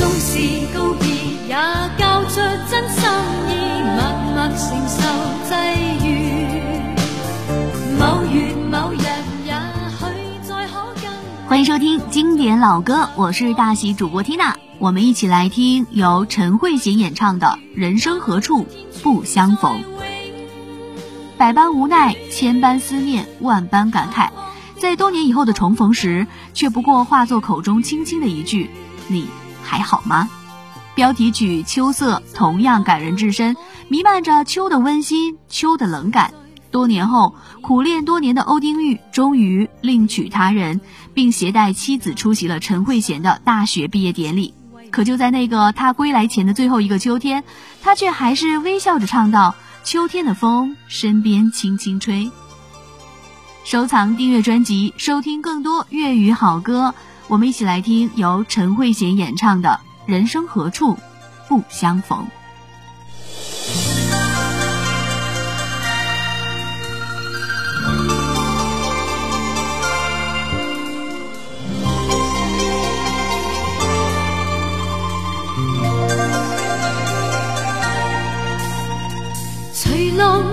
纵是告别，也交出真心意，默默承受际遇。某月某日，也许再可跟。欢迎收听经典老歌，我是大喜主播 Tina，，我们一起来听由陈慧娴演唱的《人生何处不相逢》。百般无奈，千般思念，万般感慨，在多年以后的重逢时，却不过化作口中轻轻的一句：“你还好吗？”标题曲《秋色》同样感人至深，弥漫着秋的温馨，秋的冷感。多年后，苦练多年的欧丁玉终于另娶他人，并携带妻子出席了陈慧娴的大学毕业典礼。可就在那个他归来前的最后一个秋天，他却还是微笑着唱道。秋天的风，身边轻轻吹。收藏、订阅专辑，收听更多粤语好歌。我们一起来听由陈慧娴演唱的《人生何处不相逢》。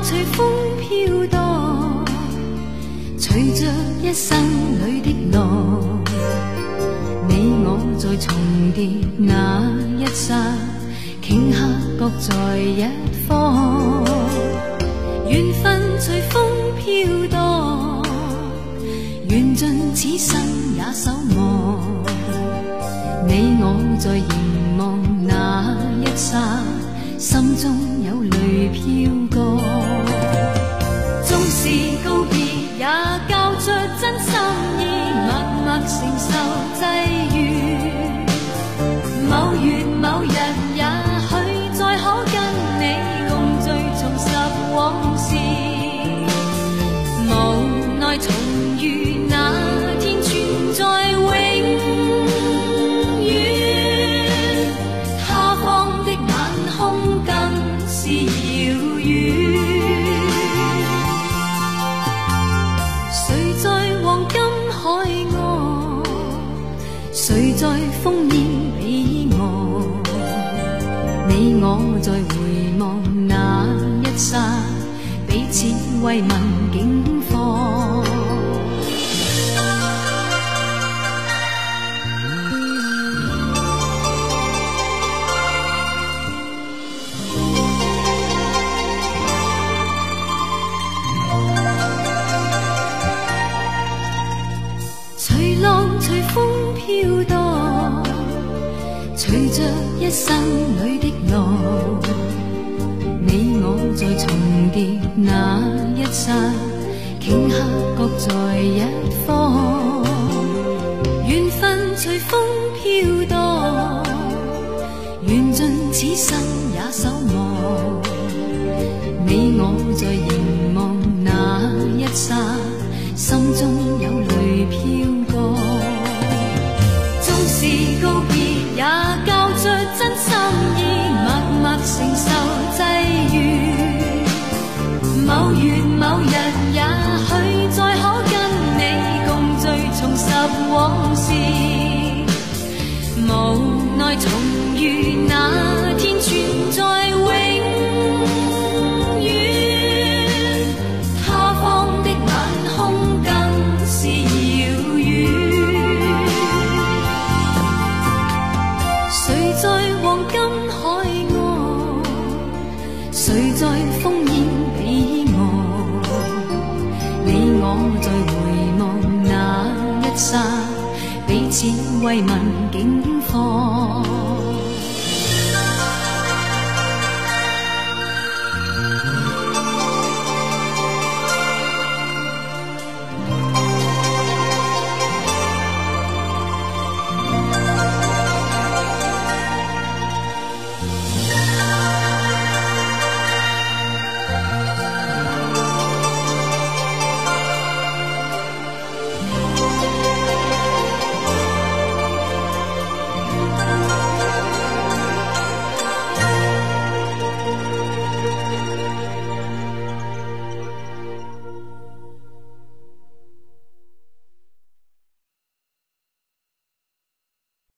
随风飘荡，随着一生里的浪，在重叠那一刹，顷刻各在一方。缘分随风飘荡，缘尽此生也守望。你我在凝望那一刹，心中有泪飘我在回望那一刹，彼此慰问。着一生里的路，你我在重叠那一刹，顷刻各在一方。缘分随风飘荡，缘尽此生也守望。你我在凝望那一刹，心中某月某日也许再可跟你共聚重拾往事无奈重遇那天存在永远他方的晚空更是遥远谁在黄金海岸？谁在烽烟我在回望那一刹，彼此慰问境况。